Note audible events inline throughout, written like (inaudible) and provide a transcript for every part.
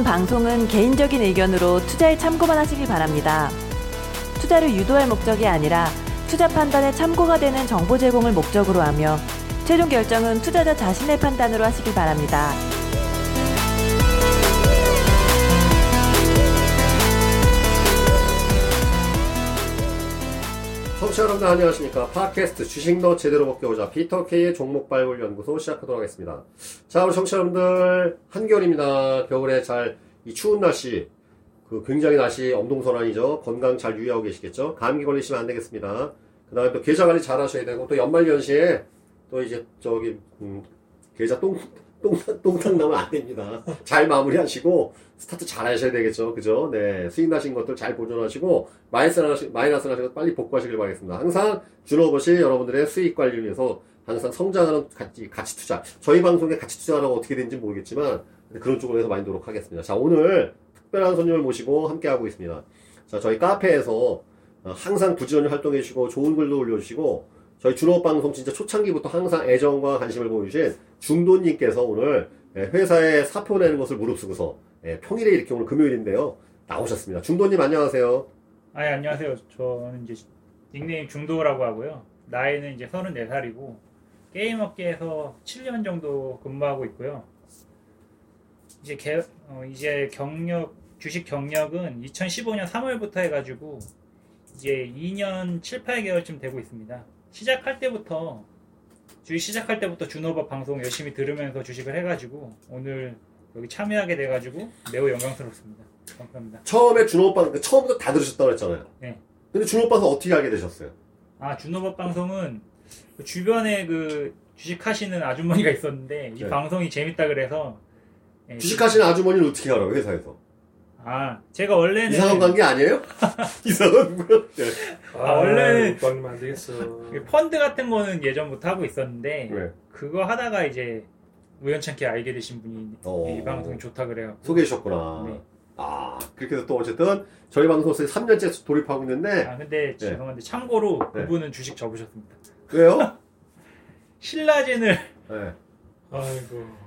본 방송은 개인적인 의견으로 투자에 참고만 하시길 바랍니다. 투자를 유도할 목적이 아니라 투자 판단에 참고가 되는 정보 제공을 목적으로 하며 최종 결정은 투자자 자신의 판단으로 하시길 바랍니다. 청취자 여러분들 안녕하십니까. 팟캐스트 주식너 제대로 먹겨보자. 피터K의 종목발굴 연구소 시작하도록 하겠습니다. 자, 우리 청취자 여러분들 한겨울입니다. 겨울에 잘 이 추운 날씨 그 굉장히 날씨 엄동설한이죠. 건강 잘 유의하고 계시겠죠. 감기 걸리시면 안 되겠습니다. 그 다음에 또 계좌 관리 잘 하셔야 되고 또 연말연시에 또 이제 저기 음, 계좌 똥, 똥, 똥탕 나면 안 됩니다. 잘 마무리하시고 스타트 잘 하셔야 되겠죠. 그죠? 네. 수익 나신 것들 잘 보존하시고 마이너스 나시, 마이너스 나신 것 빨리 복구하시길 바라겠습니다. 항상 준호버시 여러분들의 수익 관리를 위해서 항상 성장하는 가치, 가치 투자. 저희 방송에 가치 투자라고 어떻게 되는지 모르겠지만 그런 쪽으로 해서 많이 노력하겠습니다. 자, 오늘 특별한 손님을 모시고 함께하고 있습니다. 자, 저희 카페에서 항상 부지런히 활동해 주시고 좋은 글도 올려주시고 저희 준호 방송 진짜 초창기부터 항상 애정과 관심을 보여주신 중도님께서 오늘 회사에 사표 내는 것을 무릅쓰고서 평일에 이렇게 오늘 금요일인데요. 나오셨습니다. 중도님 안녕하세요. 아, 예, 안녕하세요. 저는 이제 닉네임 중도라고 하고요. 나이는 이제 34살이고 게임 업계에서 7년 정도 근무하고 있고요. 이제 개, 어, 이제 경력 주식 경력은 2015년 3월부터 해가지고 이제 2년 7, 8개월쯤 되고 있습니다. 시작할 때부터 주식 시작할 때부터 준호법 방송 열심히 들으면서 주식을 해가지고 오늘 여기 참여하게 돼가지고 매우 영광스럽습니다. 감사합니다. 처음에 준호방 처음부터 다 들으셨다고 그랬잖아요. 네. 근데 준호방송 어떻게 알게 되셨어요? 아 준호법 방송은 그 주변에 그 주식하시는 아주머니가 있었는데 이 네. 방송이 재밌다 그래서 예, 주식하시는 아주머니는 어떻게 알아요 회사에서? 아 제가 원래는 이상한 관계 아니에요? (laughs) 이상한 거. 네. 아, 원래는- 빵님 안 되겠어. 그 펀드 같은 거는 예전부터 하고 있었는데 네. 그거 하다가 이제 우연찮게 알게 되신 분이 어. 이 방송이 좋다 그래요. 소개해 주셨구나. 네. 아 그렇게 해서 또 어쨌든 저희 방송에서 3년째 돌입하고 있는데 아 근데 죄송한데 참고로 네. 그분은 주식 접으셨습니다. 왜요? (laughs) 신라젠을 네. 아이고.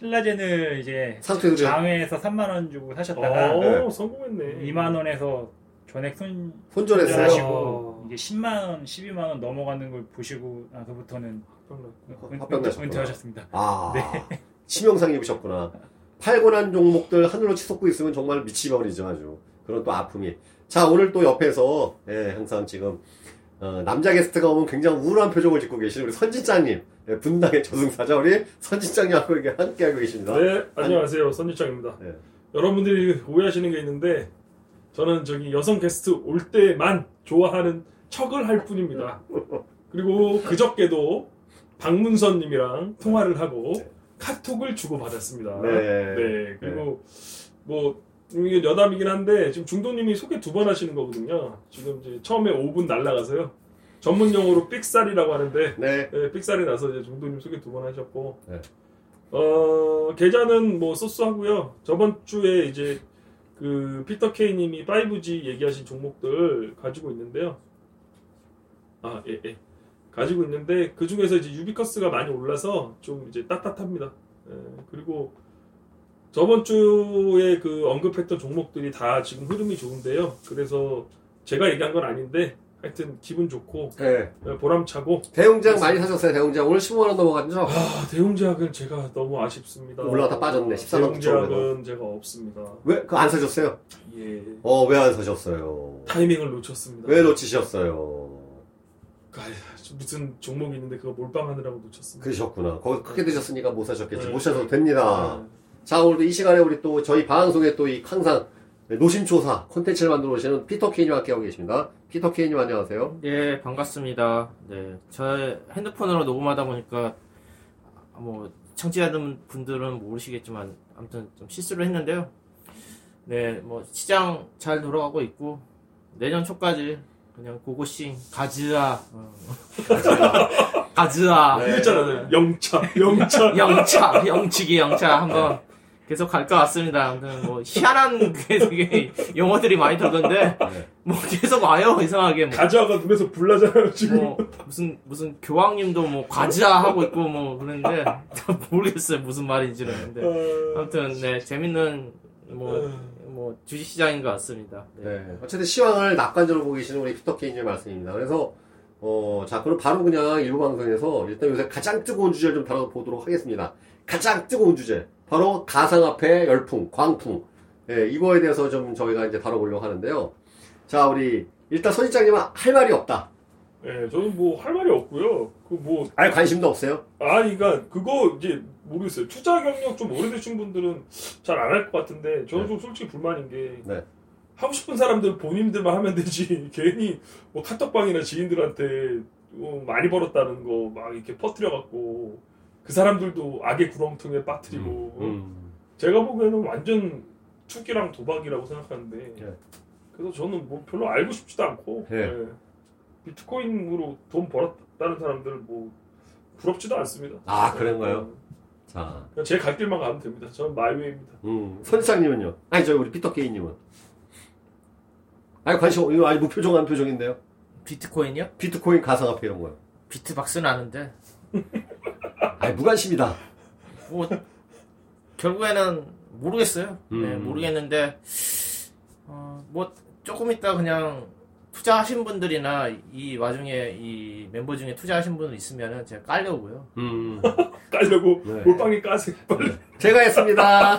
신라젠을 이제 그냥 장외에서 3만 원 주고 사셨다가 어, 네. 성공했네. 2만 원에서 전액 손 손절했어요. 하시고 어. 이제 10만 원, 12만 원 넘어가는 걸 보시고 나서부터는 은- 합병 나셨구나. 은퇴하셨습니다. 아 (laughs) 네. 치명상 입으셨구나. 팔고 난 종목들 하늘로 치솟고 있으면 정말 미치버리죠 아주. 그런 또 아픔이. 자 오늘 또 옆에서 예, 항상 지금 어, 남자 게스트가 오면 굉장히 우울한 표정을 짓고 계시는 우리 선진장님 예, 분당의 저승사자 우리 선진장님하고 함께하고 계십니다. 네, 안녕하세요. 선지장입니다. 네. 여러분들이 오해하시는 게 있는데 저는 저기 여성 게스트 올 때만 좋아하는 척을 할 뿐입니다. 그리고 그저께도 박문선님이랑 통화를 하고 네. 카톡을 주고받았습니다. 네. 네, 그리고 뭐 이게 여담이긴 한데 지금 중도님이 소개 두 번 하시는 거거든요. 지금 이제 처음에 5분 날라가서요. 전문 용어로 삑살이라고 하는데 네. 네, 삑살이 나서 이제 중도님 소개 두 번 하셨고, 네. 어, 계좌는 뭐 소스하고요. 저번 주에 이제 그 피터 케이님이 5G 얘기하신 종목들 가지고 있는데요. 아, 예, 예. 가지고 있는데 그 중에서 이제 유비커스가 많이 올라서 좀 이제 따뜻합니다. 예, 그리고 저번 주에 그 언급했던 종목들이 다 지금 흐름이 좋은데요. 그래서 제가 얘기한 건 아닌데 하여튼 기분 좋고 네. 예, 보람차고 대웅장 많이 사셨어요 대웅장 오늘 15만 원 넘어갔죠? 아, 대웅제약은 제가 너무 아쉽습니다. 올라갔다 빠졌네. 14만 9천 대웅제약은 제가 없습니다. 왜그안 사셨어요? 예. 어 왜 안 사셨어요? 타이밍을 놓쳤습니다. 왜 놓치셨어요? 아, 무슨 종목이 있는데 그거 몰빵하느라고 놓쳤습니다. 그러셨구나. 거기 크게 드셨으니까 못 사셨겠지. 네. 못 사셔도 됩니다. 네. 자, 오늘도 이 시간에 우리 또 저희 방송에 또 이 항상 노심초사 콘텐츠를 만들어 오시는 피터 케이님 함께하고 계십니다. 피터 케이님 안녕하세요. 예, 반갑습니다. 네, 저 핸드폰으로 녹음하다 보니까 뭐 청취자분 분들은 모르시겠지만 아무튼 좀 실수를 했는데요. 네, 뭐 시장 잘 돌아가고 있고 내년 초까지 그냥 고고싱 가즈아 어, 가즈아 가즈아 네. 있잖아요. 영차, 영차. (laughs) 영차 영치기 영차 한번 계속 갈 것 같습니다. 아무튼 뭐 희한한 (laughs) 게 되게 용어들이 많이 들던데 네. 뭐 계속 와요 이상하게 뭐. 가즈아가 눈에서 불나잖아요, 지금. 뭐 무슨 무슨 교황님도 뭐 과지아 하고 있고 뭐 그랬는데 모르겠어요 무슨 말인지는 근데 어, 아무튼 네 재밌는 뭐, 뭐 주식시장인 것 같습니다. 네. 네. 어쨌든 시황을 낙관적으로 보고 계시는 우리 피터 케인의 말씀입니다. 그래서 어, 자, 그럼 바로 그냥 일부 방송에서 일단 요새 가장 뜨거운 주제를 좀 다뤄보도록 하겠습니다. 가장 뜨거운 주제. 바로 가상화폐 열풍, 광풍. 예, 이거에 대해서 좀 저희가 이제 다뤄보려고 하는데요. 자, 우리, 일단 선지장님은 할 말이 없다. 예, 저는 뭐 할 말이 없고요. 그뭐알 관심도 없어요? 아니, 그러니까 그거 이제 모르겠어요. 투자 경력 좀 오래되신 분들은 잘 안 할 것 같은데 저는 네. 좀 솔직히 불만인 게 네. 하고 싶은 사람들 본인들만 하면 되지 (laughs) 괜히 뭐 카톡방이나 지인들한테 뭐 많이 벌었다는 거 막 이렇게 퍼뜨려 갖고 그 사람들도 악의 구렁텅이에 빠뜨리고 음. 제가 보기에는 완전 투기랑 도박이라고 생각하는데 네. 그래서 저는 뭐 별로 알고 싶지도 않고 네. 예. 비트코인으로 돈 벌었다는 사람들 뭐 부럽지도 않습니다. 아, 그런가요? 어, 자, 제 갈 길만 가면 됩니다. 저는 마이웨이입니다. 음, 선지장님은요? 아니, 저 우리 피터 K님은? 아니, 관심, 없- 이거 아주 무표정한 표정인데요? 비트코인이요? 비트코인 가상화폐 이런 거요. 비트박스는 아는데 (laughs) 아니, 무관심이다. 뭐 결국에는 모르겠어요. 네, 음. 모르겠는데 어, 뭐 조금 있다 그냥 투자하신 분들이나 이 와중에 이 멤버 중에 투자하신 분들 있으면은 제가 깔려고요. 음. (laughs) 깔려고 네. 몰빵이 까세요. 빨리. 제가 했습니다.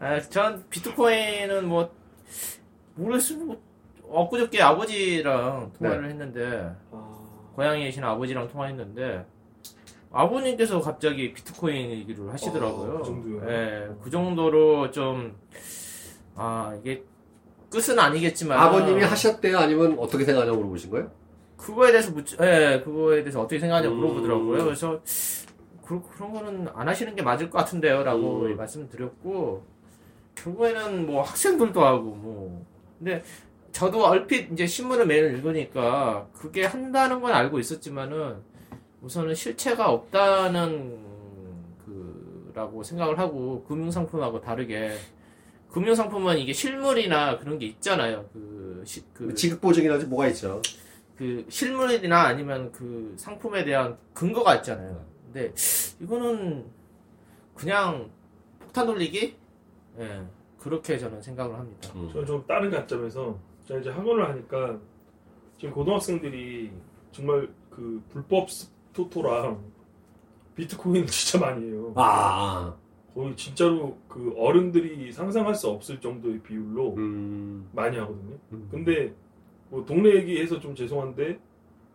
아, 전 비트코인은 뭐 모르겠어요. 뭐 엊그저께 아버지랑 통화를 했는데 고향에 계신 아버지랑 통화했는데 아버님께서 갑자기 비트코인 얘기를 하시더라고요. 어, 그 정도요? 예, 그 정도로 좀 아, 이게 끝은 아니겠지만 아버님이 하셨대요? 아니면 어떻게 생각하냐고 물어보신 거예요? 그거에 대해서 묻, 예, 그거에 대해서 어떻게 생각하냐고 음. 물어보더라고요. 그래서 그, 그런 거는 안 하시는 게 맞을 것 같은데요 라고 음. 말씀드렸고 결국에는 뭐 학생들도 하고 뭐 근데 저도 얼핏 이제 신문을 매일 읽으니까 그게 한다는 건 알고 있었지만은 우선은 실체가 없다는 그라고 생각을 하고 금융 상품하고 다르게 금융 상품은 이게 실물이나 그런 게 있잖아요. 그, 시, 그 지급 보증이라든지 뭐가 있죠. 그 실물이나 아니면 그 상품에 대한 근거가 있잖아요. 근데 이거는 그냥 폭탄 돌리기? 예. 그렇게 저는 생각을 합니다. 저는 좀 다른 관점에서 제가 이제 학원을 하니까 지금 고등학생들이 정말 그 불법 토토랑 비트코인 진짜 많이 해요. 아, 거의 진짜로 그 어른들이 상상할 수 없을 정도의 비율로 음. 많이 하거든요. 음. 근데 뭐 동네 얘기해서 좀 죄송한데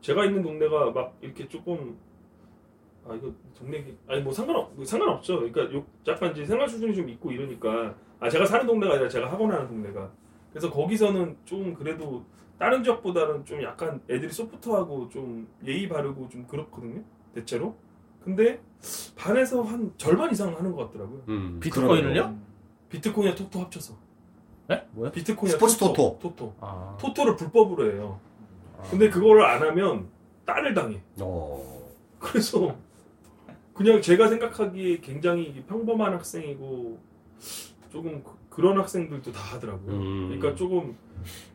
제가 있는 동네가 막 이렇게 조금 아 이거 동네 얘기 아니 뭐 상관없 뭐 상관없죠. 그러니까 요 약간 이제 생활 수준이 좀 있고 이러니까 아 제가 사는 동네가 아니라 제가 학원하는 동네가 그래서 거기서는 좀 그래도 다른 지역보다는 좀 약간 애들이 소프트하고 좀 예의 바르고 좀 그렇거든요. 대체로. 근데 반에서 한 절반 이상 하는 것 같더라고요. 음. 비트코인을요? 비트코인이랑 토토 합쳐서. 네? 뭐야? 비트코인 스포츠 토토. 토토. 아. 토토를 불법으로 해요. 근데 그거를 안 하면 딸을 당해. 어. 그래서 그냥 제가 생각하기에 굉장히 평범한 학생이고 조금 그, 런 학생들도 다 하더라고요. 음. 그러니까 조금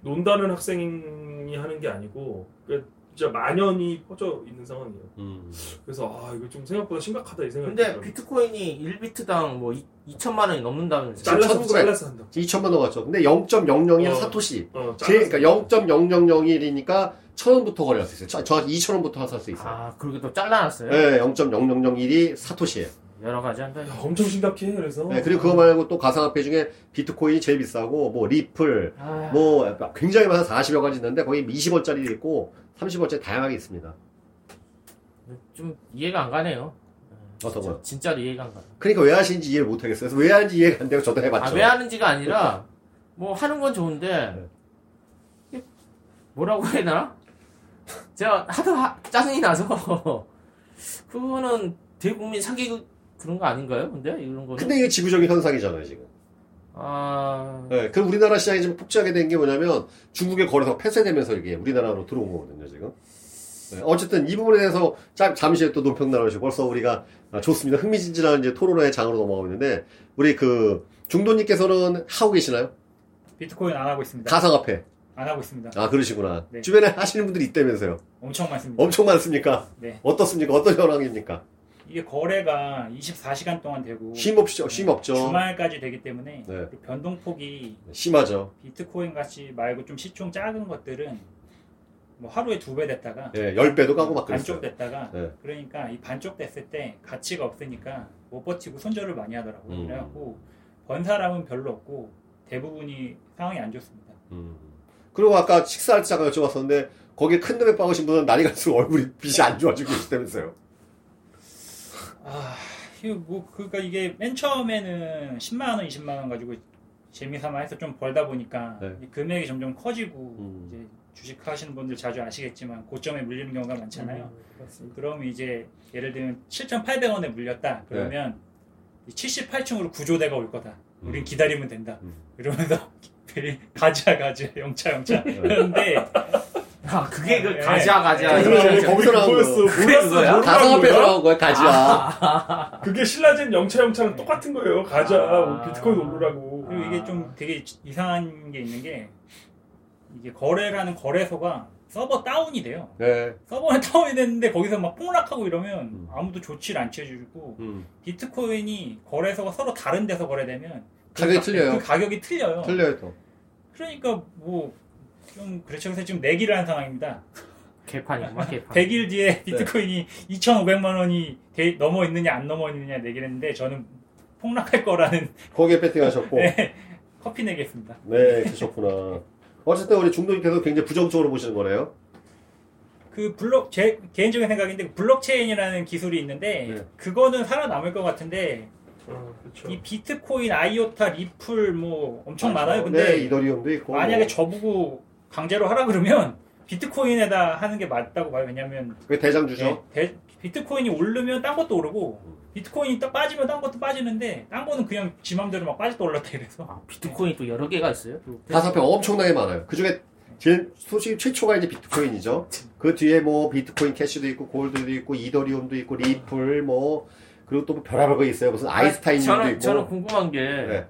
논다는 학생이 하는 게 아니고 그러니까 진짜 만연이 퍼져 있는 상황이에요. 음. 그래서 아 이거 좀 생각보다 심각하다 이 생각이 근데 들더라고요. 비트코인이 1비트당 뭐 2 천만 원이 넘는다면서요? 잘라서 1900. 잘라서 한다. 2천만 넘었죠. 근데 0.001 어. 사토시. 어, 제. 그러니까 0.0001이니까 1,000원부터 거래할 수 있어요. 저- 정확히 2,000원부터 살 수 있어요. 아, 그리고 또 잘라놨어요? 네, 0.0001이 사토시예요. 여러 가지 한다. 야, 엄청 심각해. 그래서 네, 그리고 그거 말고 또 가상화폐 중에 비트코인이 제일 비싸고 뭐 리플 아, 뭐 굉장히 많은 40여 가지 있는데 거기 20원짜리 있고 30원짜리 다양하게 있습니다. 좀 이해가 안 가네요. 어떤 거요? 진짜로 이해가 안 가요. 그러니까 왜 하시는지 이해를 못 하겠어요. 그래서 왜 하는지 이해가 안 되고 저도 해봤죠. 아, 왜 하는지가 아니라, 뭐 하는 건 좋은데, 이게 뭐라고 해야 되나? 제가 하도 하- 짜증이 나서, (laughs) 그거는 대국민 사기 그런 거 아닌가요? 근데? 이런 거는? 근데 이게 지구적인 현상이잖아요, 지금. 아, 네, 그 우리나라 시장이 지금 폭증하게 된 게 뭐냐면 중국의 거래소가 폐쇄되면서 이게 우리나라로 들어온 거거든요, 지금. 네, 어쨌든 이 부분에 대해서 자- 잠시 또 논평 나누시고 벌써 우리가 아, 좋습니다. 흥미진진한 이제 토론의 장으로 넘어가고 있는데 우리 그 중도님께서는 하고 계시나요? 비트코인 안 하고 있습니다. 가상화폐. 안 하고 있습니다. 아 그러시구나. 네. 주변에 하시는 분들이 있다면서요. 엄청 많습니다. 엄청 많습니까? 네. 어떻습니까? 어떤 현황입니까? 이게 거래가 24시간 동안 되고 쉼 없죠. 쉼 없죠. 주말까지 되기 때문에 네. 그 변동폭이 심하죠. 비트코인 같이 말고 좀 시총 작은 것들은 뭐 하루에 두 배 됐다가 예, 10배도 가고 막 반쪽 그랬어요. 됐다가 네. 그러니까 이 반쪽 됐을 때 가치가 없으니까 못 버티고 손절을 많이 하더라고요. 음. 그래갖고 번 사람은 별로 없고 대부분이 상황이 안 좋습니다. 음. 그리고 아까 식사할 때 잠깐 여쭤봤었는데 거기에 큰 놈에 빠으신 분은 날이 갈수록 얼굴이 빛이 안 좋아지고 계시다면서요. 아, 이거 뭐 그러니까 이게 맨 처음에는 10만 원, 20만 원 가지고 재미삼아 해서 좀 벌다 보니까 네. 이 금액이 점점 커지고 음. 이제 주식 하시는 분들 자주 아시겠지만 고점에 물리는 경우가 많잖아요. 음. 그럼 이제 예를 들면 7,800원에 물렸다. 그러면 78층으로 구조대가 올 거다. 우린 네. 음. 기다리면 된다. 음. 이러면서 (laughs) 가자 가자 영차 영차 그런데 아, 그게 그 네. 가자 가자. 그래, 거기서 나온 그거였어. 거. 몰랐어. 그거야? 모르는 가상화폐에서 거야? 나온 거야, 가지야. 그게 신라젠 영차 영차랑 똑같은 거예요. 가자. 아. 뭐 비트코인 오르라고. 그리고 이게 좀 되게 이상한 게 있는 게 이게 거래라는 거래소가 서버 다운이 돼요. 네. 서버에 (laughs) 다운이 됐는데 거기서 막 폭락하고 이러면 음. 아무도 조치를 안 취해주고 음. 비트코인이 거래소가 서로 다른 데서 거래되면 그 가격이 가- 틀려요. 그 가격이 틀려요. 틀려요, 또. 그러니까 뭐 좀 그렇죠. 그래서 지금 내기를 한 상황입니다. 개판이구만 (laughs) 개판. 100일 뒤에 네. 비트코인이 2,500만 원이 돼- 넘어 있느냐 안 넘어 있느냐 내기를 했는데 저는 폭락할 거라는 거기에 배팅하셨고. (laughs) 네, 커피 내겠습니다. 네, 그러셨구나. 어쨌든 우리 중도님께서 굉장히 부정적으로 보시는 거네요. 그 블록 제 개인적인 생각인데 그 블록체인이라는 기술이 있는데 네. 그거는 살아남을 것 같은데 어. 이 비트코인, 아이오타, 리플 뭐 엄청 맞아. 많아요. 근데 네, 이더리움도 있고. 만약에 뭐. 저보고 강제로 하라 그러면 비트코인에다 하는 게 맞다고 봐요. 왜냐면 그게 대장주죠. 네, 대- 비트코인이 오르면 딴 것도 오르고 비트코인이 딱 빠지면 딴 것도 빠지는데 딴 거는 그냥 지 맘대로 막 빠졌다 올랐다 이래서 아, 비트코인이 또 여러 개가 있어요. 또. 다사패 엄청나게 많아요. 그 중에 제일 솔직히 최초가 이제 비트코인이죠. 그 뒤에 뭐 비트코인 캐시도 있고 골드도 있고 이더리움도 있고 리플 뭐 그리고 또 뭐 별의별 거 있어요. 무슨 아이스타인도 저는 있고. 저는 궁금한 게 네.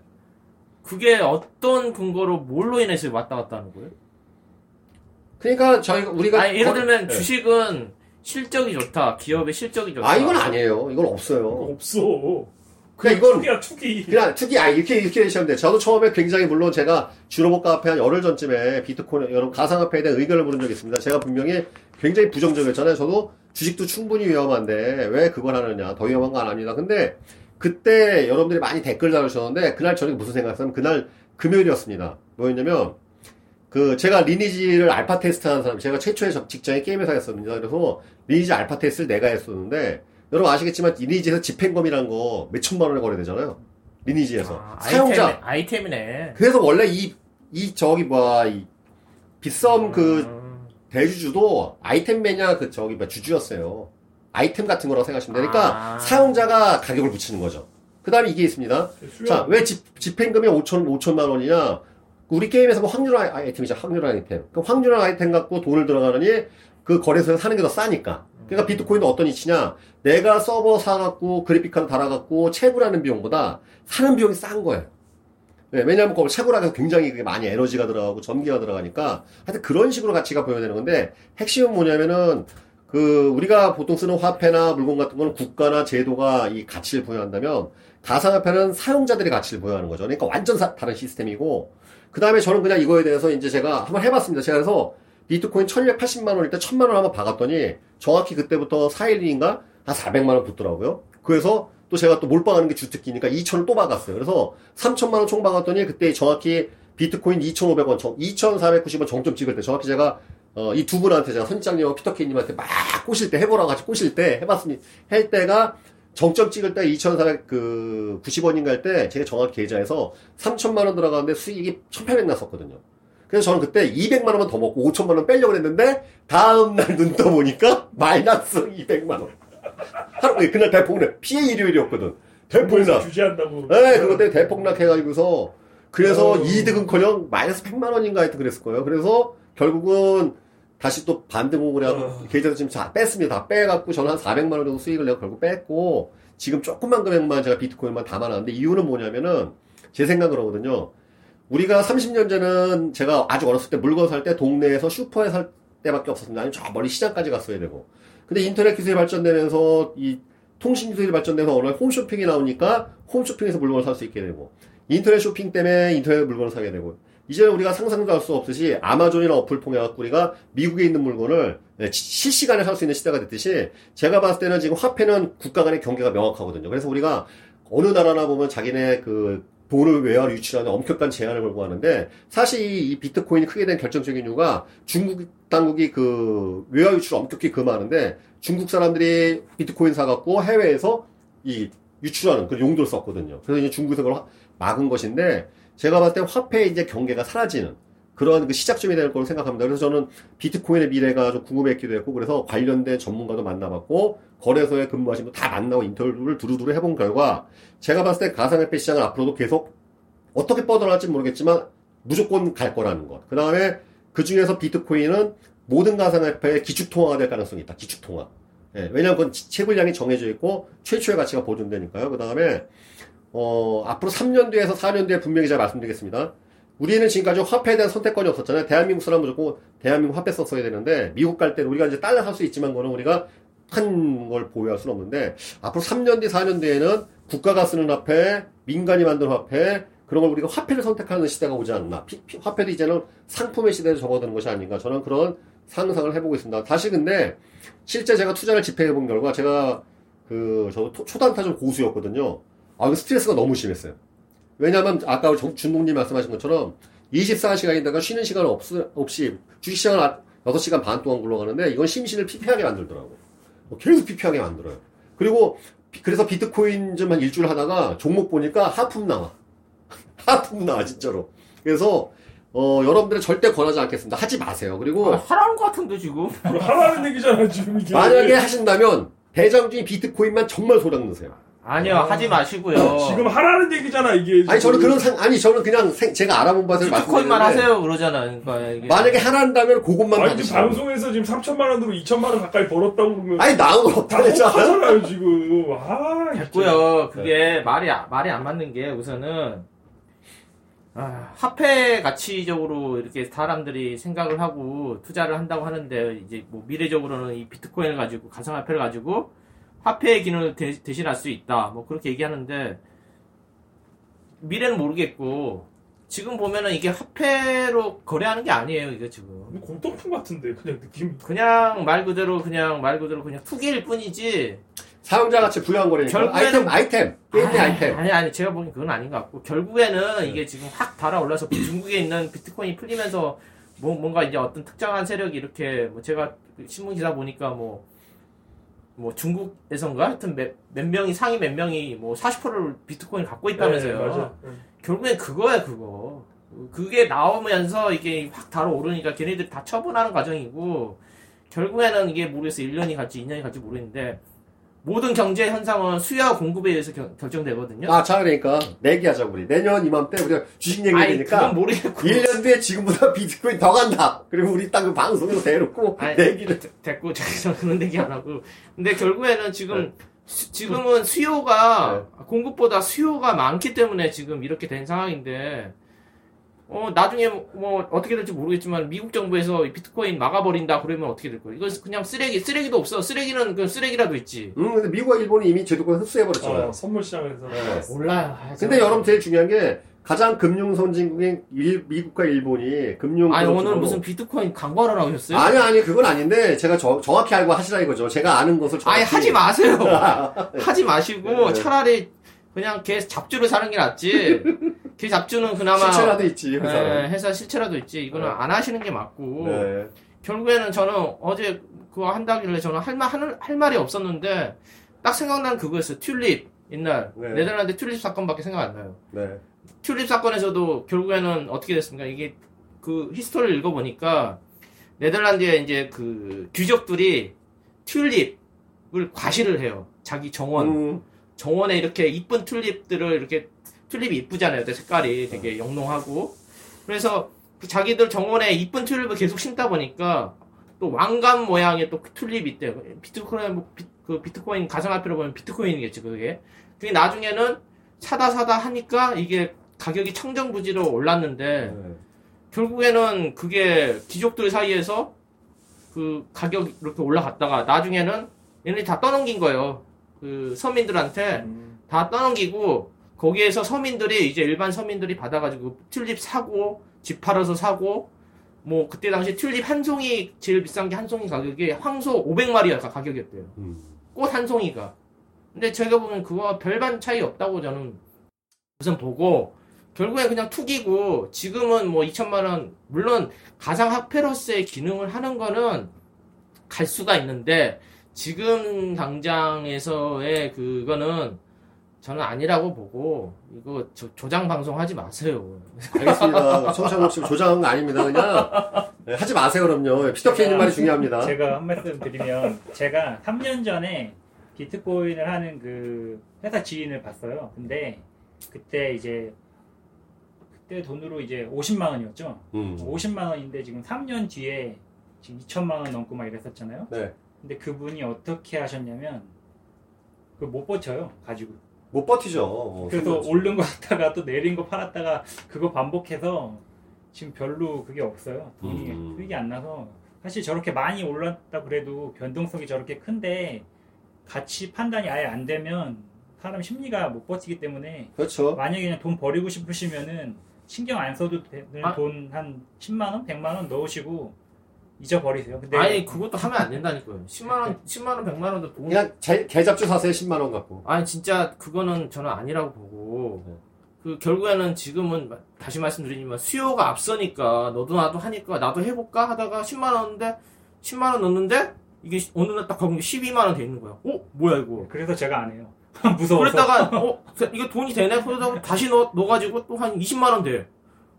그게 어떤 근거로 뭘로 인해서 왔다 갔다 하는 거예요? 그러니까 저희가 우리가 아니, 예를 거- 들면 네. 주식은 실적이 좋다, 기업의 실적이 좋다. 아 이건 아니에요. 이건 없어요. 없어. 그냥 이건 투기야 투기. 그냥 특이 아 이렇게 이렇게 하시면 돼. 저도 처음에 굉장히 물론 제가 주로복 카페 한 열흘 전쯤에 비트코인 여러분 가상화폐에 대한 의견을 물은 적이 있습니다. 제가 분명히 굉장히 부정적이었잖아요. 저도 주식도 충분히 위험한데 왜 그걸 하느냐 더 위험한 거 안 합니다. 근데 그때 여러분들이 많이 댓글 달으셨는데 그날 저는 무슨 생각했냐면 그날 금요일이었습니다. 뭐였냐면 그 제가 리니지를 알파 테스트하는 사람 제가 최초의 적- 직장이 게임 회사였습니다. 그래서 리니지 알파 테스트를 내가 했었는데 여러분 아시겠지만 리니지에서 집행검이라는 거 몇 천만 원에 거래되잖아요. 리니지에서 아, 사용자 아이템, 아이템이네. 그래서 원래 이, 이, 저기, 뭐야, 이, 빗썸 그 음. 대주주도 아이템 매냐 그 저기 뭐 주주였어요. 아이템 같은 거라고 생각하시면 되니까 아. 사용자가 가격을 붙이는 거죠. 그 다음에 이게 있습니다. 자, 왜 집, 집행금이 5천, 5천만 원이냐? 우리 게임에서 뭐 확률화 아이템이죠. 확률화 아이템. 그 확률화 아이템 갖고 돈을 들어가느니 그 거래소에서 사는 게 더 싸니까. 그러니까 비트코인은 어떤 이치냐? 내가 서버 사갖고 그래픽카드 달아갖고 채굴하는 비용보다 사는 비용이 싼 거예요. 네, 왜냐하면 거기 채굴하기가 굉장히 그게 많이 에너지가 들어가고 전기가 들어가니까 하여튼 그런 식으로 가치가 보여야 되는 건데 핵심은 뭐냐면은 그 우리가 보통 쓰는 화폐나 물건 같은 거는 국가나 제도가 이 가치를 부여한다면 가상화폐는 사용자들이 가치를 부여하는 거죠. 그러니까 완전 사- 다른 시스템이고 그 다음에 저는 그냥 이거에 대해서 이제 제가 한번 해봤습니다. 제가 그래서 비트코인 1280만 원일 때 1000만 원 한번 박았더니 정확히 그때부터 4일인가 한 400만 원 붙더라고요. 그래서 또 제가 또 몰빵하는 게 주특기니까 2000을 또 박았어요. 그래서 3000만 원 총 박았더니 그때 정확히 비트코인 2,500원, 2,490원 정점 찍을 때 정확히 제가 어, 이 두 분한테 제가 선장님하고 피터케이님한테 막 꼬실 때 해보라고 같이 꼬실 때 해봤습니다. 할 때가 정점 찍을 때 2,490원인가 할 때 제가 정확히 계좌에서 3천만 원 들어가는데 수익이 1,800 났었거든요. 그래서 저는 그때 200만 원만 더 먹고 5천만 원 빼려고 했는데 다음 날 눈 떠보니까 마이너스 200만 원. 하루 그날 대폭락 피해 일요일이었거든. 대폭락. 규제한다고. 네, 그것 때문에 대폭락 해가지고서 그래서 어. 이득은커녕 마이너스 100만 원인가 하여튼 그랬을 거예요. 그래서 결국은 다시 또 반등을 해갖고 어. 계좌에서 지금 다 뺐습니다. 다 빼갖고 저는 한 400만 원 정도 수익을 내가 결국 뺐고 지금 조금만 금액만 제가 비트코인만 담아놨는데 이유는 뭐냐면은 제 생각은 그러거든요. 우리가 30년 전은 제가 아주 어렸을 때 물건 살 때 동네에서 슈퍼에 살 때밖에 없었습니다. 아니면 저 멀리 시장까지 갔어야 되고. 근데 인터넷 기술이 발전되면서 이 통신 기술이 발전돼서 어느 날 홈쇼핑이 나오니까 홈쇼핑에서 물건을 살 수 있게 되고 인터넷 쇼핑 때문에 인터넷 물건을 사게 되고 이제는 우리가 상상도 할 수 없듯이 아마존이나 어플 통해 갖고 우리가 미국에 있는 물건을 예, 시- 실시간에 살 수 있는 시대가 됐듯이 제가 봤을 때는 지금 화폐는 국가 간의 경계가 명확하거든요. 그래서 우리가 어느 나라나 보면 자기네 그 돈을 외화로 유출하는 엄격한 제한을 걸고 하는데 사실 이, 이 비트코인이 크게 된 결정적인 이유가 중국 당국이 그 외화 유출을 엄격히 금하는데 중국 사람들이 비트코인 사갖고 해외에서 이 유출하는 그 용도를 썼거든요. 그래서 이제 중국에서 그걸 화- 막은 것인데 제가 봤을 때 화폐의 이제 경계가 사라지는 그런 그 시작점이 될 거로 생각합니다. 그래서 저는 비트코인의 미래가 좀 궁금했기도 했고 그래서 관련된 전문가도 만나봤고 거래소에 근무하신 분 다 만나고 인터뷰를 두루두루 해본 결과 제가 봤을 때 가상화폐 시장은 앞으로도 계속 어떻게 뻗어나갈지 모르겠지만 무조건 갈 거라는 것. 그 다음에 그 중에서 비트코인은 모든 가상화폐의 기축통화가 될 가능성이 있다. 기축통화. 예, 왜냐하면 그건 지- 채굴량이 정해져 있고 최초의 가치가 보존되니까요. 그 다음에 어, 앞으로 3년 뒤에서 4년 뒤에 분명히 제가 말씀드리겠습니다. 우리는 지금까지 화폐에 대한 선택권이 없었잖아요. 대한민국 사람 무조건 대한민국 화폐 썼어야 되는데 미국 갈 때는 우리가 이제 달러 살 수 있지만 그거는 우리가 큰걸 보유할 수는 없는데 앞으로 3년 뒤, 4년 뒤에는 국가가 쓰는 화폐, 민간이 만든 화폐 그런 걸 우리가 화폐를 선택하는 시대가 오지 않나. 피- 피- 화폐도 이제는 상품의 시대에 접어드는 것이 아닌가. 저는 그런 상상을 해보고 있습니다. 다시 근데 실제 제가 투자를 집행해 본 결과 제가 그저 초단타전 고수였거든요. 아, 이거 스트레스가 너무 심했어요. 왜냐하면 아까 정- 준동님 말씀하신 것처럼 24시간인다가 쉬는 시간 없, 없이 주식시장을 6시간 반 동안 굴러가는데 이건 심신을 피폐하게 만들더라고. 뭐 계속 피폐하게 만들어요. 그리고 비- 그래서 비트코인 좀 한 일주일 하다가 종목 보니까 하품 나와. (laughs) 하품 나와 진짜로. 그래서 어, 여러분들은 절대 권하지 않겠습니다. 하지 마세요. 그리고 아, 하라는 것 같은데 지금. 하라는 얘기잖아 지금 이게. 만약에 하신다면 대장주인 비트코인만 정말 소량 넣으세요. 아니요 하지 마시고요. 지금 하라는 얘기잖아 이게. 아니 저는. 그런 상 아니 저는 그냥 생- 제가 알아본 바에서 비트코인만 말씀드리는데 하세요 그러잖아. 그러니까 이게. 만약에 하나한다면 그것만 아니 지금 받으시라고. 방송에서 지금 3천만 원으로 2천만 원 가까이 벌었다고 그러면 아니 건다 없다랬잖아. 혹하잖아요 지금. 아 됐고요. 그게 말이 아- 말이 안 맞는 게 우선은 아, 화폐 가치적으로 이렇게 사람들이 생각을 하고 투자를 한다고 하는데 이제 뭐 미래적으로는 이 비트코인을 가지고 가상화폐를 가지고 화폐의 기능을 대, 대신할 수 있다. 뭐 그렇게 얘기하는데 미래는 모르겠고 지금 보면은 이게 화폐로 거래하는 게 아니에요. 이게 지금 공동품 같은데 그냥 느낌. 그냥 말 그대로 그냥 말 그대로 그냥 투기일 뿐이지 사용자 가치 부여한 거라니까. 결국에는- 아이템 아이템 게임 내 아니, 아이템. 아니, 아니, 제가 보기엔 그건 아닌 것 같고, 결국에는 이게 지금 확 달아올라서 중국에 있는 비트코인이 풀리면서, 뭐, 뭔가 이제 어떤 특정한 세력이 이렇게, 뭐, 제가 신문 기사 보니까 뭐, 뭐, 중국에선가? 하여튼 몇, 몇 명이, 상위 몇 명이 뭐, 40%를 비트코인 갖고 있다면서요. 네, 맞아. 결국엔 그거야, 그거. 그게 나오면서 이게 확 달아오르니까 걔네들이 다 처분하는 과정이고, 결국에는 이게 모르겠어. 1년이 갈지 2년이 갈지 모르겠는데, 모든 경제 현상은 수요와 공급에 의해서 결- 결정되거든요. 아, 자 그러니까 내기하자 우리 내년 이맘때 우리가 주식 아니, 얘기니까 그건 모르겠고. 1년 뒤에 지금보다 (laughs) 비트코인 더 간다. 그리고 우리 딱 그 방송에서 대놓고 아니, 내기를 됐고, (laughs) 저기서 그런 얘기 안 하고. 근데 결국에는 지금, 네. 수- 지금은 수요가, 공급보다 수요가 많기 때문에 지금 이렇게 된 상황인데, 어, 나중에 뭐, 어떻게 될지 모르겠지만, 미국 정부에서 이 비트코인 막아버린다 그러면 어떻게 될 거예요? 이건 그냥 쓰레기, 쓰레기도 없어. 쓰레기는 그 쓰레기라도 있지. 음, 근데 미국과 일본이 이미 제도권 흡수해버렸잖아요. 어, 선물 시장에서. 네. 몰라요. 아, 근데 저- 여러분 제일 중요한 게 가장 금융 선진국인 일- 미국과 일본이 금융 아니, 오늘 무슨 비트코인 광고를 하고 오셨어요? 아니 아니 그건 아닌데 제가 저- 정확히 알고 하시라 이거죠. 제가 아는 것을 정확히 아니 하지 마세요. (laughs) 하지 마시고 네. 차라리 그냥 걔 잡주를 사는 게 낫지. 걔 잡주는 그나마 실체라도 있지 네, 회사는. 회사 실체라도 있지. 이거는 네. 안 하시는 게 맞고 네. 결국에는 저는 어제 그거 한다길래 저는 할말 할 말이 없었는데 딱 생각난 그거였어요. 튤립 옛날 네. 네덜란드 튤립 사건밖에 생각 안 나요. 네. 튤립 사건에서도 결국에는 어떻게 됐습니까? 이게 그 history를 읽어보니까 네덜란드에 이제 그 귀족들이 튤립을 과시를 해요. 자기 정원. 음, 정원에 이렇게 이쁜 튤립들을 이렇게 튤립이 이쁘잖아요. 그 색깔이 되게 영롱하고. 그래서 그 자기들 정원에 이쁜 튤립을 계속 심다 보니까 또 왕관 모양의 또 튤립이 있대요. 비트코인, 뭐 비, 그 비트코인 가상화폐로 보면 비트코인이겠지, 그게. 그게 나중에는 사다 사다 하니까 이게 가격이 청정부지로 올랐는데 네. 결국에는 그게 귀족들 사이에서 그 가격이 이렇게 올라갔다가 나중에는 얘네들이 다 떠넘긴 거예요. 그 서민들한테 음. 다 떠넘기고 거기에서 서민들이 이제 일반 서민들이 받아가지고 튤립 사고 집 팔아서 사고 뭐 그때 당시 튤립 한 송이 제일 비싼 게 한 송이 가격이 황소 500마리가 가격이었대요. 음. 꽃한 송이가. 근데 제가 보면 그거와 별반 차이 없다고 저는 우선 보고 결국엔 그냥 투기고 지금은 뭐 2천만 원 물론 가상 화폐로서의 기능을 하는 거는 갈 수가 있는데 지금 당장에서의 그거는 저는 아니라고 보고 이거 조, 조장 방송 하지 마세요. (laughs) 알겠습니다. 혹시 조장한 거 아닙니다. 그냥 네, 하지 마세요. 그럼요. 피터케이님 말이 중요합니다. 제가 한 말씀 드리면 제가 3년 전에 비트코인을 하는 그 회사 지인을 봤어요. 근데 그때 이제 그때 돈으로 이제 50만 원이었죠. 음. 50만 원인데 지금 3년 뒤에 지금 2천만 원 넘고 막 이랬었잖아요. 네. 근데 그분이 어떻게 하셨냐면 그 못 버텨요 가지고. 못 버티죠. 어, 그래서. 오른 거 샀다가 또 내린 거 팔았다가 그거 반복해서 지금 별로 그게 없어요. 돈이 음. 수익이 안 나서 사실 저렇게 많이 올랐다 그래도 변동성이 저렇게 큰데 가치 판단이 아예 안 되면 사람 심리가 못 버티기 때문에 그렇죠. 만약에 그냥 돈 버리고 싶으시면은 신경 안 써도 되는 아. 돈한 10만 원, 100만 원 넣으시고 잊어버리세요. 근데 아니 그것도 하면 안 된다니까요. 10만 원, 10만 원, 100만 원도 돈. 그냥 제, 개잡주 사세요. 10만 원 갖고. 아니 진짜 그거는 저는 아니라고 보고 네. 그 결국에는 지금은 마- 다시 말씀드리지만 수요가 앞서니까 너도 나도 하니까 나도 해볼까 하다가 10만 원인데 10만 원 넣는데 이게 어느 날 딱 가보니 12만 원 돼 있는 거야. 어 뭐야 이거? 그래서 제가 안 해요. (laughs) 무서워서. 그랬다가 어 이거 돈이 되네 그러다가 다시 넣어 넣어가지고 또 한 20만 원 돼.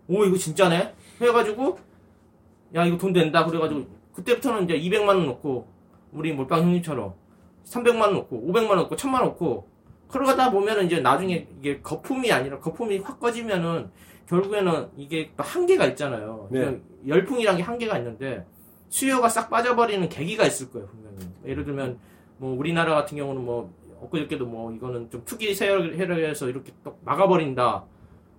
오 이거 진짜네 해가지고 야 이거 돈 된다 그래가지고 그때부터는 이제 200만 원 넣고 우리 몰빵 형님처럼 300만 원 넣고 500만 원 넣고 1000만 원 넣고 그러다 보면은 이제 나중에 이게 거품이 아니라 거품이 확 꺼지면은 결국에는 이게 또 한계가 있잖아요. 네. 열풍이란 게 한계가 있는데 수요가 싹 빠져버리는 계기가 있을 거예요 분명히. 예를 들면 뭐 우리나라 같은 경우는 뭐 엊그저께도 뭐 이거는 좀 투기 세력해서 이렇게 또 막아버린다.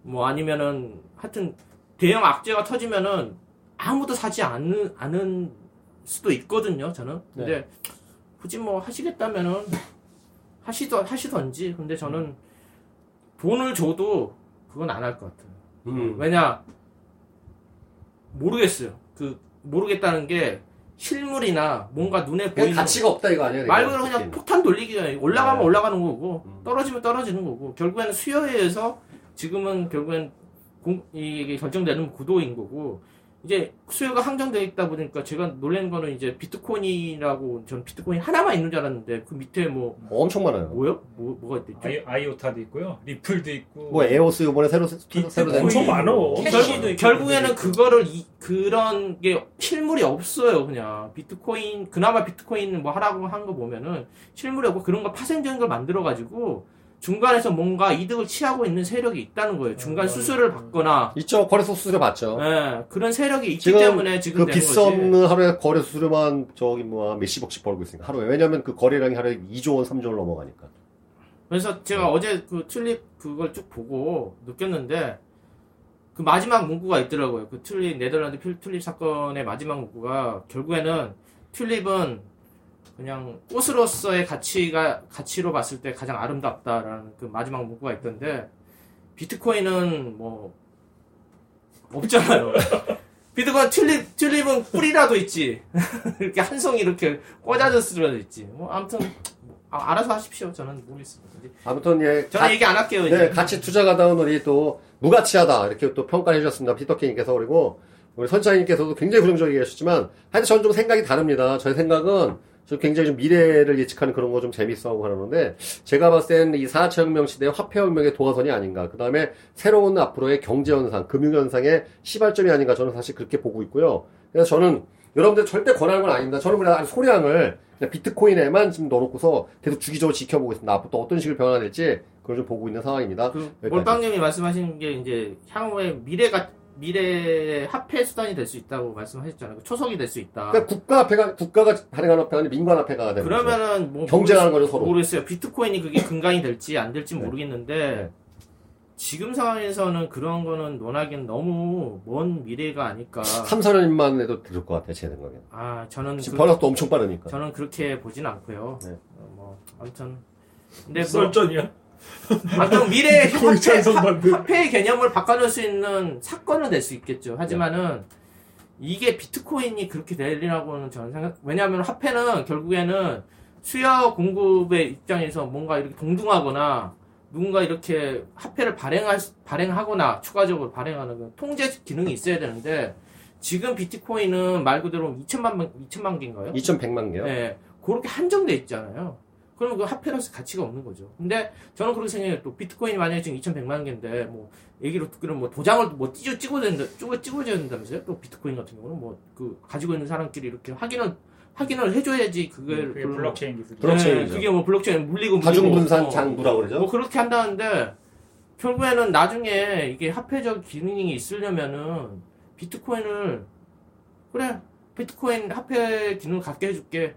뭐 아니면은 하여튼 대형 악재가 터지면은 아무도 사지 않는 않은 수도 있거든요. 저는. 근데 굳이 뭐 하시겠다면은 하시더 하시던지. 근데 저는 돈을 줘도 그건 안 할 것 같아요. 음. 왜냐 모르겠어요. 그 모르겠다는 게 실물이나 뭔가 눈에 보이는 가치가 없다 이거 아니에요? 말 그대로 그냥 그냥 폭탄 돌리기예요. 올라가면 네. 올라가는 거고 음. 떨어지면 떨어지는 거고 결국에는 수요에 의해서 지금은 결국엔 공, 이게 결정되는 구도인 거고 이제 수요가 한정되어 있다 보니까 제가 놀란 거는 이제 비트코인이라고 전 비트코인 하나만 있는 줄 알았는데 그 밑에 뭐 엄청 많아요. 뭐요? 뭐 뭐가 있댔죠? 아이, 아이오타도 있고요. 리플도 있고. 뭐 에오스 이번에 새로 새로 새로 낸 엄청 많어. 캐시도 결국, 결국에는 있고. 그거를 이- 그런 게 실물이 없어요 그냥 비트코인 그나마 비트코인 뭐 하라고 한 거 보면은 실물이 없고 그런 거 파생적인 걸 만들어 가지고 중간에서 뭔가 이득을 취하고 있는 세력이 있다는 거예요 중간 음. 수수료를 받거나 있죠. 거래소 수수료 받죠. 예, 그런 세력이 있기 지금 때문에 지금 그 되는 빚 거지. 없는 하루에 거래 수수료만 저기 뭐 몇십억씩 벌고 있으니까 하루에 왜냐면 그 거래량이 하루에 2조 원, 3조 원 넘어가니까. 그래서 제가 어제 그 튤립 그걸 쭉 보고 느꼈는데 그 마지막 문구가 있더라고요. 그 튤립 네덜란드 필- 튤립 사건의 마지막 문구가 결국에는 튤립은 그냥 꽃으로서의 가치가 가치로 봤을 때 가장 아름답다라는 그 마지막 문구가 있던데 비트코인은 뭐 없잖아요. (laughs) 비트코인 튤립 튤립은 뿌리라도 있지. (laughs) 이렇게 한 송이 이렇게 꽂아졌으라도 있지. 뭐 아무튼 뭐, 아, 알아서 하십시오. 저는 모르겠습니다. 이제 아무튼 예. 저는 가- 얘기 안 할게요. 이제. 네, 같이 투자가다운 우리 또 무가치하다 이렇게 또 평가해 주셨습니다. 피터케님께서 그리고 우리 선장님께서도 굉장히 부정적이게 하셨지만 하여튼 저는 좀 생각이 다릅니다. 저의 생각은 좀 굉장히 좀 미래를 예측하는 그런 거 좀 재밌어하고 그러는데 제가 봤을 때는 이 4차 혁명 시대의 화폐 혁명의 도화선이 아닌가 그 다음에 새로운 앞으로의 경제 현상, 금융 현상의 시발점이 아닌가 저는 사실 그렇게 보고 있고요. 그래서 저는 여러분들 절대 권하는 건 아닙니다. 저는 그냥 소량을 그냥 비트코인에만 지금 넣어놓고서 계속 주기적으로 지켜보고 있습니다. 앞으로 또 어떤 식으로 변화될지 그걸 좀 보고 있는 상황입니다. 그. 몰빵님이 말씀하신 게 이제 향후에 미래가 미래 화폐 수단이 될 수 있다고 말씀하셨잖아요. 그 초석이 될 수 있다. 그러니까 국가 앞에가 국가가 발행하는 앞에가 아니라 민관 앞에가 되는. 그러면은 뭐 경쟁하는 거죠 서로. 모르겠어요. 비트코인이 그게 (laughs) 근간이 될지 안 될지 네. 모르겠는데 네. 지금 상황에서는 그런 거는 논하기는 너무 먼 미래가 아닐까. 3, 4년만 해도 될것 같아요 제 생각에. 아 저는 지금 그, 엄청 빠르니까. 저는 그렇게 보진 않고요. 네. 어, 뭐 아무튼 근데 뭐, 썰전이야. 아무튼 미래의 (laughs) 거의 찬성 화폐. 화폐의 개념을 바꿔놓을 수 있는 사건은 될 수 있겠죠. 하지만은 이게 비트코인이 그렇게 되리라고는 저는 생각, 왜냐하면 화폐는 결국에는 수요 공급의 입장에서 뭔가 이렇게 동등하거나 누군가 이렇게 화폐를 발행할, 발행하거나 추가적으로 발행하는 그 통제 기능이 있어야 되는데 지금 비트코인은 말 그대로 2천만, 명- 2천만 개인가요? 2,100만 개요. 네, 그렇게 한정돼 있잖아요. 그러면 그 화폐로서 가치가 없는 거죠. 근데 저는 그렇게 생각해요. 또 비트코인이 만약에 지금 2,100만 개인데 뭐 얘기로 듣기로는 뭐 도장을 뭐 찢어 찍어야 된다, 찍어 찍어줘야 된다면서요? 또 비트코인 같은 경우는 뭐 그 가지고 있는 사람끼리 이렇게 확인을 확인을 해줘야지 그걸 그게 그걸 블록체인 기술이. 블록체인이죠. 네, 그게 뭐 블록체인 물리고 물리고 다중 분산 어, 장부라고 그러죠. 뭐 그렇게 한다는데 결국에는 나중에 이게 화폐적 기능이 있으려면은 비트코인을 그래 비트코인 화폐 기능을 갖게 해줄게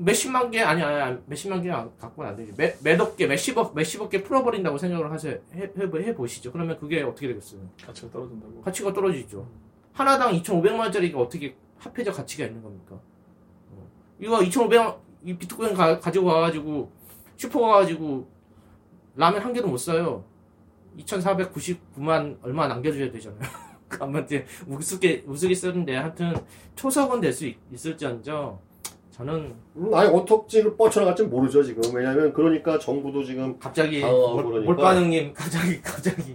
몇십만 개 아니 아니 아니, 몇십만 개 갖고는 안 되지. 몇, 몇억 개 몇십억 몇십억 개 풀어버린다고 생각을 하세요 해, 해, 해 보시죠. 그러면 그게 어떻게 되겠어요? 가치가 떨어진다고. 가치가 떨어지죠. 하나당 2,500만 원짜리가 어떻게 화폐적 가치가 있는 겁니까? 어. 이거 2,500원 이 비트코인 가, 가지고 와가지고 슈퍼 가가지고 라면 한 개도 못 사요. 2,499만 얼마 남겨줘야 되잖아요. (laughs) 아무튼 우습게 우스게 쓰는데 하여튼 초석은 될 수 있을지언정 저는 음, 아니 어떻게 뻗쳐나갈지 모르죠 지금. 왜냐하면 그러니까 정부도 지금 갑자기 어, 몰- 그러니까. 갑자기 갑자기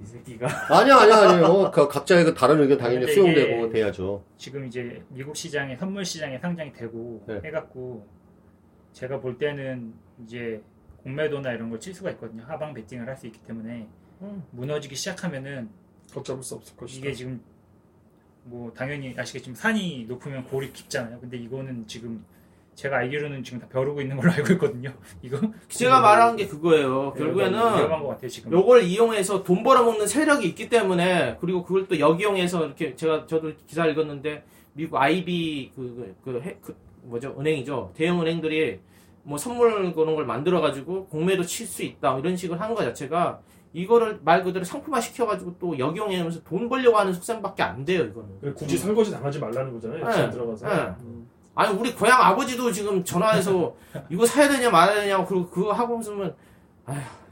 이 새끼가 아니야 아니야 아니요. 그 각자의 그 다른 의견 당연히 수용되고 돼야죠. 지금 이제 미국 시장에 선물 시장에 상장이 되고 네. 해갖고 제가 볼 때는 이제 공매도나 이런 걸 칠 수가 있거든요. 하방 베팅을 할 수 있기 때문에 음. 무너지기 시작하면은 걷잡을 수 없을 것이다. 이게 지금 뭐 당연히 아시겠지만 산이 높으면 골이 깊잖아요. 근데 이거는 지금 제가 알기로는 지금 다 벼르고 있는 걸로 (laughs) 알고 있거든요. 이거 제가 말하는 게 그거예요 네, 결국에는 위험한 것 같아요 지금. 요걸 이용해서 돈 벌어먹는 세력이 있기 때문에 그리고 그걸 또 역이용해서 이렇게 제가 저도 기사 읽었는데 미국 IB 그, 그, 그, 해- 그 뭐죠 은행이죠 대형 은행들이 뭐 선물 그런 걸 만들어 가지고 공매도 칠 수 있다 이런 식으로 것 자체가 이거를 말 그대로 상품화 시켜가지고 또 역이용하면서 돈 벌려고 하는 속셈밖에 안 돼요 이거는 굳이 설거지 당하지 말라는 거잖아요. 네. 지금 들어가서. 네. 음. 아니 우리 고향 아버지도 지금 전화해서 (laughs) 이거 사야 되냐 말아야 되냐 그리고 그거 하고 있으면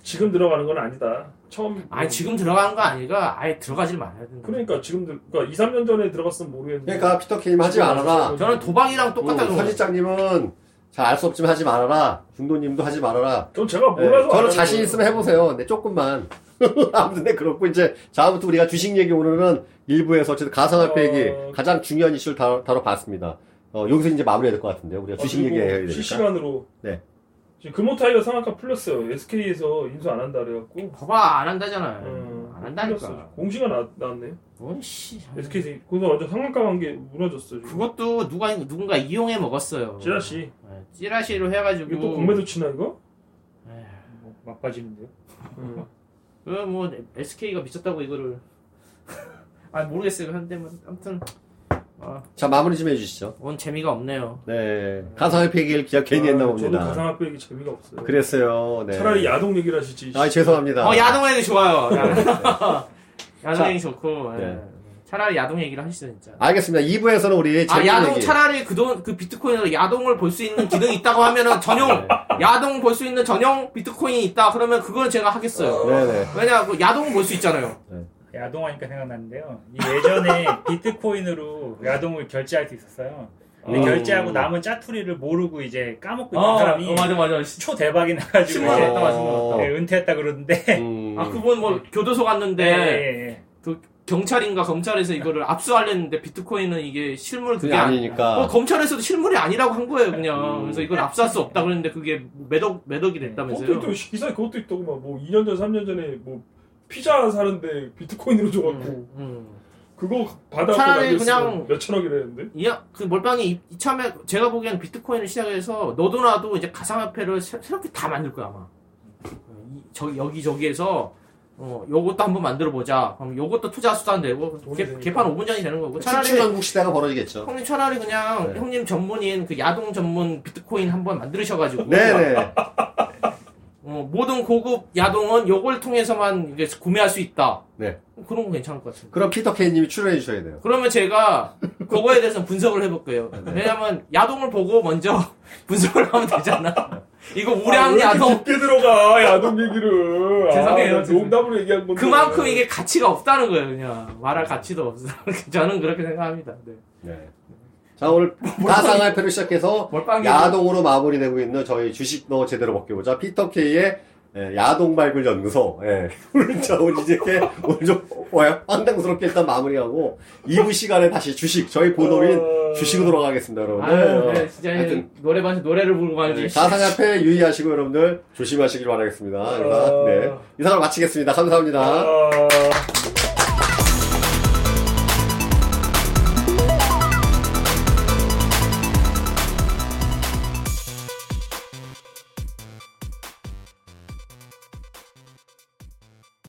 지금 들어가는 건 아니다. 처음. 아니 지금 들어간 거 아니가 아예 들어가질 말아야 된다 그러니까 지금 들, 그러니까 2, 3년 전에 들어갔으면 모르겠는데. 그러니까 피터 케임 하지 말아라. 저는 도박이랑 똑같다고 음, 선지장님은 잘 알 수 없지만 하지 말아라. 중도님도 하지 말아라. 전 제가 네, 몰라서. 안 저는 자신. 있으면 해보세요. 근데 조금만. (laughs) 아무튼 네, 그렇고 이제 다음부터 우리가 주식 얘기 오늘은 일부에서 어쨌든 가상화폐 어. 얘기 가장 중요한 이슈를 다뤄, 다뤄봤습니다. 어, 여기서 이제 마무리해야 될 것 같은데요. 우리가 아, 주식 그리고 얘기해야 되니까. 실시간으로. 네. 지금 금호타이어 상한가 풀렸어요. SK에서 인수 안 한다 그래갖고. 봐봐 안 한다잖아요 음, 안 한다니까 풀렸어요. 공시가 나, 나왔네. 뭔씨 SK에서 거기서 완전 상한가 관계 무너졌어. 지금. 그것도 누가 누군가 이용해 먹었어요 찌라시. 네, 찌라시로 해가지고 이게 또 공매도 치나 이거? 뭐 막 빠지는데요. 음. 그뭐 SK가 미쳤다고 이거를 (laughs) 아 모르겠어요 한데 뭐 아무튼 아, 자, 마무리 좀 해주시죠. 뭔 재미가 없네요 네. 가상화폐 얘기를 그냥 괜히 했나 아, 저도 봅니다. 가상화폐 얘기 재미가 없어요. 그랬어요. 네. 차라리 야동 얘기를 하시지. 아, 죄송합니다. 어 야동 얘기 좋아요 야동 (laughs) 얘기 좋고 예. 네. 차라리 야동 얘기를 하시죠 진짜 알겠습니다. 2부에서는 우리 아, 야동 얘기. 차라리 그돈 그 비트코인으로 야동을 볼 수 있는 기능이 있다고 하면은 전용 네. 야동 볼 수 있는 전용 비트코인이 있다 그러면 그걸 제가 하겠어요. 네네. 왜냐 그 야동은 볼수 있잖아요. 야동하니까 생각났는데요. 이 예전에 (laughs) 비트코인으로 야동을 결제할 수 있었어요. 근데 음. 결제하고 남은 짜투리를 모르고 이제 까먹고 있는 어, 사람이 어, 맞아 맞아. (laughs) 초 대박이 나가지고 신문에 어. 했다 맞은 것 같다. 네, 은퇴했다 그러는데 음. 아 그분 뭐 교도소 갔는데 예, 예. 그 경찰인가 검찰에서 이거를 압수하려는데 비트코인은 이게 실물 그게 그게 아니. 아니니까. 어, 검찰에서도 실물이 아니라고 한 거예요 그냥. 음. 그래서 이걸 압수할 수 없다 그랬는데 그게 매덕 매덕이 그것도 됐다면서요. 있고 기사에 그것도 있더구만. 뭐 2년 전, 3년 전에 뭐 피자 사는데 비트코인으로 줘갖고 음, 음. 그거 받아서 차라리 그냥- 몇 천억이랬는데. 이야, 그 몰빵이 이- 이 참에 제가 보기엔 비트코인을 시작해서 너도 나도 이제 가상화폐를 새- 새롭게 다 만들 거야 아마. 이- 저 여기 저기에서 어 요것도 한번 만들어 보자. 그럼 요것도 투자 수단 되고 개, 되니까. 개판 5분 전이 되는 거고 차라리 수출한국 시대가 벌어지겠죠. 형님 차라리 그냥 네. 형님 전문인 그 야동 전문 비트코인 한번 만들으셔가지고 네네. (laughs) 어, 모든 고급 야동은 요걸 통해서만 이제 구매할 수 있다. 네. 그런 거 괜찮을 것 같습니다. 그럼 피터 케이님이 출연해 주셔야 돼요. 그러면 제가 (laughs) 그거에 대해서 분석을 해볼 거예요. 왜냐면 야동을 보고 먼저 (laughs) 분석을 하면 되잖아. (laughs) 이거 아, 우량 왜 이렇게 야동 깊게 들어가 야동 얘기를. 죄송해요, 아, 나 농담으로 얘기한 건데. 그만큼 이게 가치가 없다는 거예요, 그냥 말할 가치도 없어. 저는 그렇게 생각합니다. 네. 네. 자, 오늘 가상화폐로 시작해서 야동으로 마무리되고 있는 저희 주식 너 제대로 먹겨보자. 피터케이의 예, 야동 발굴 연구소. 예. (laughs) 오늘 자, 오늘 이제 이렇게 오늘 좀 와요. 황당스럽게 일단 마무리하고 2부 시간에 다시 주식, 저희 본업인 어. 주식으로 돌아가겠습니다, 여러분들. 아유, 어, 네, 진짜 하여튼 노래방 노래를 부르고 네, 말이지. 가상화폐 유의하시고 여러분들 조심하시길 바라겠습니다. 어. 네. 이상을 마치겠습니다. 감사합니다. 아.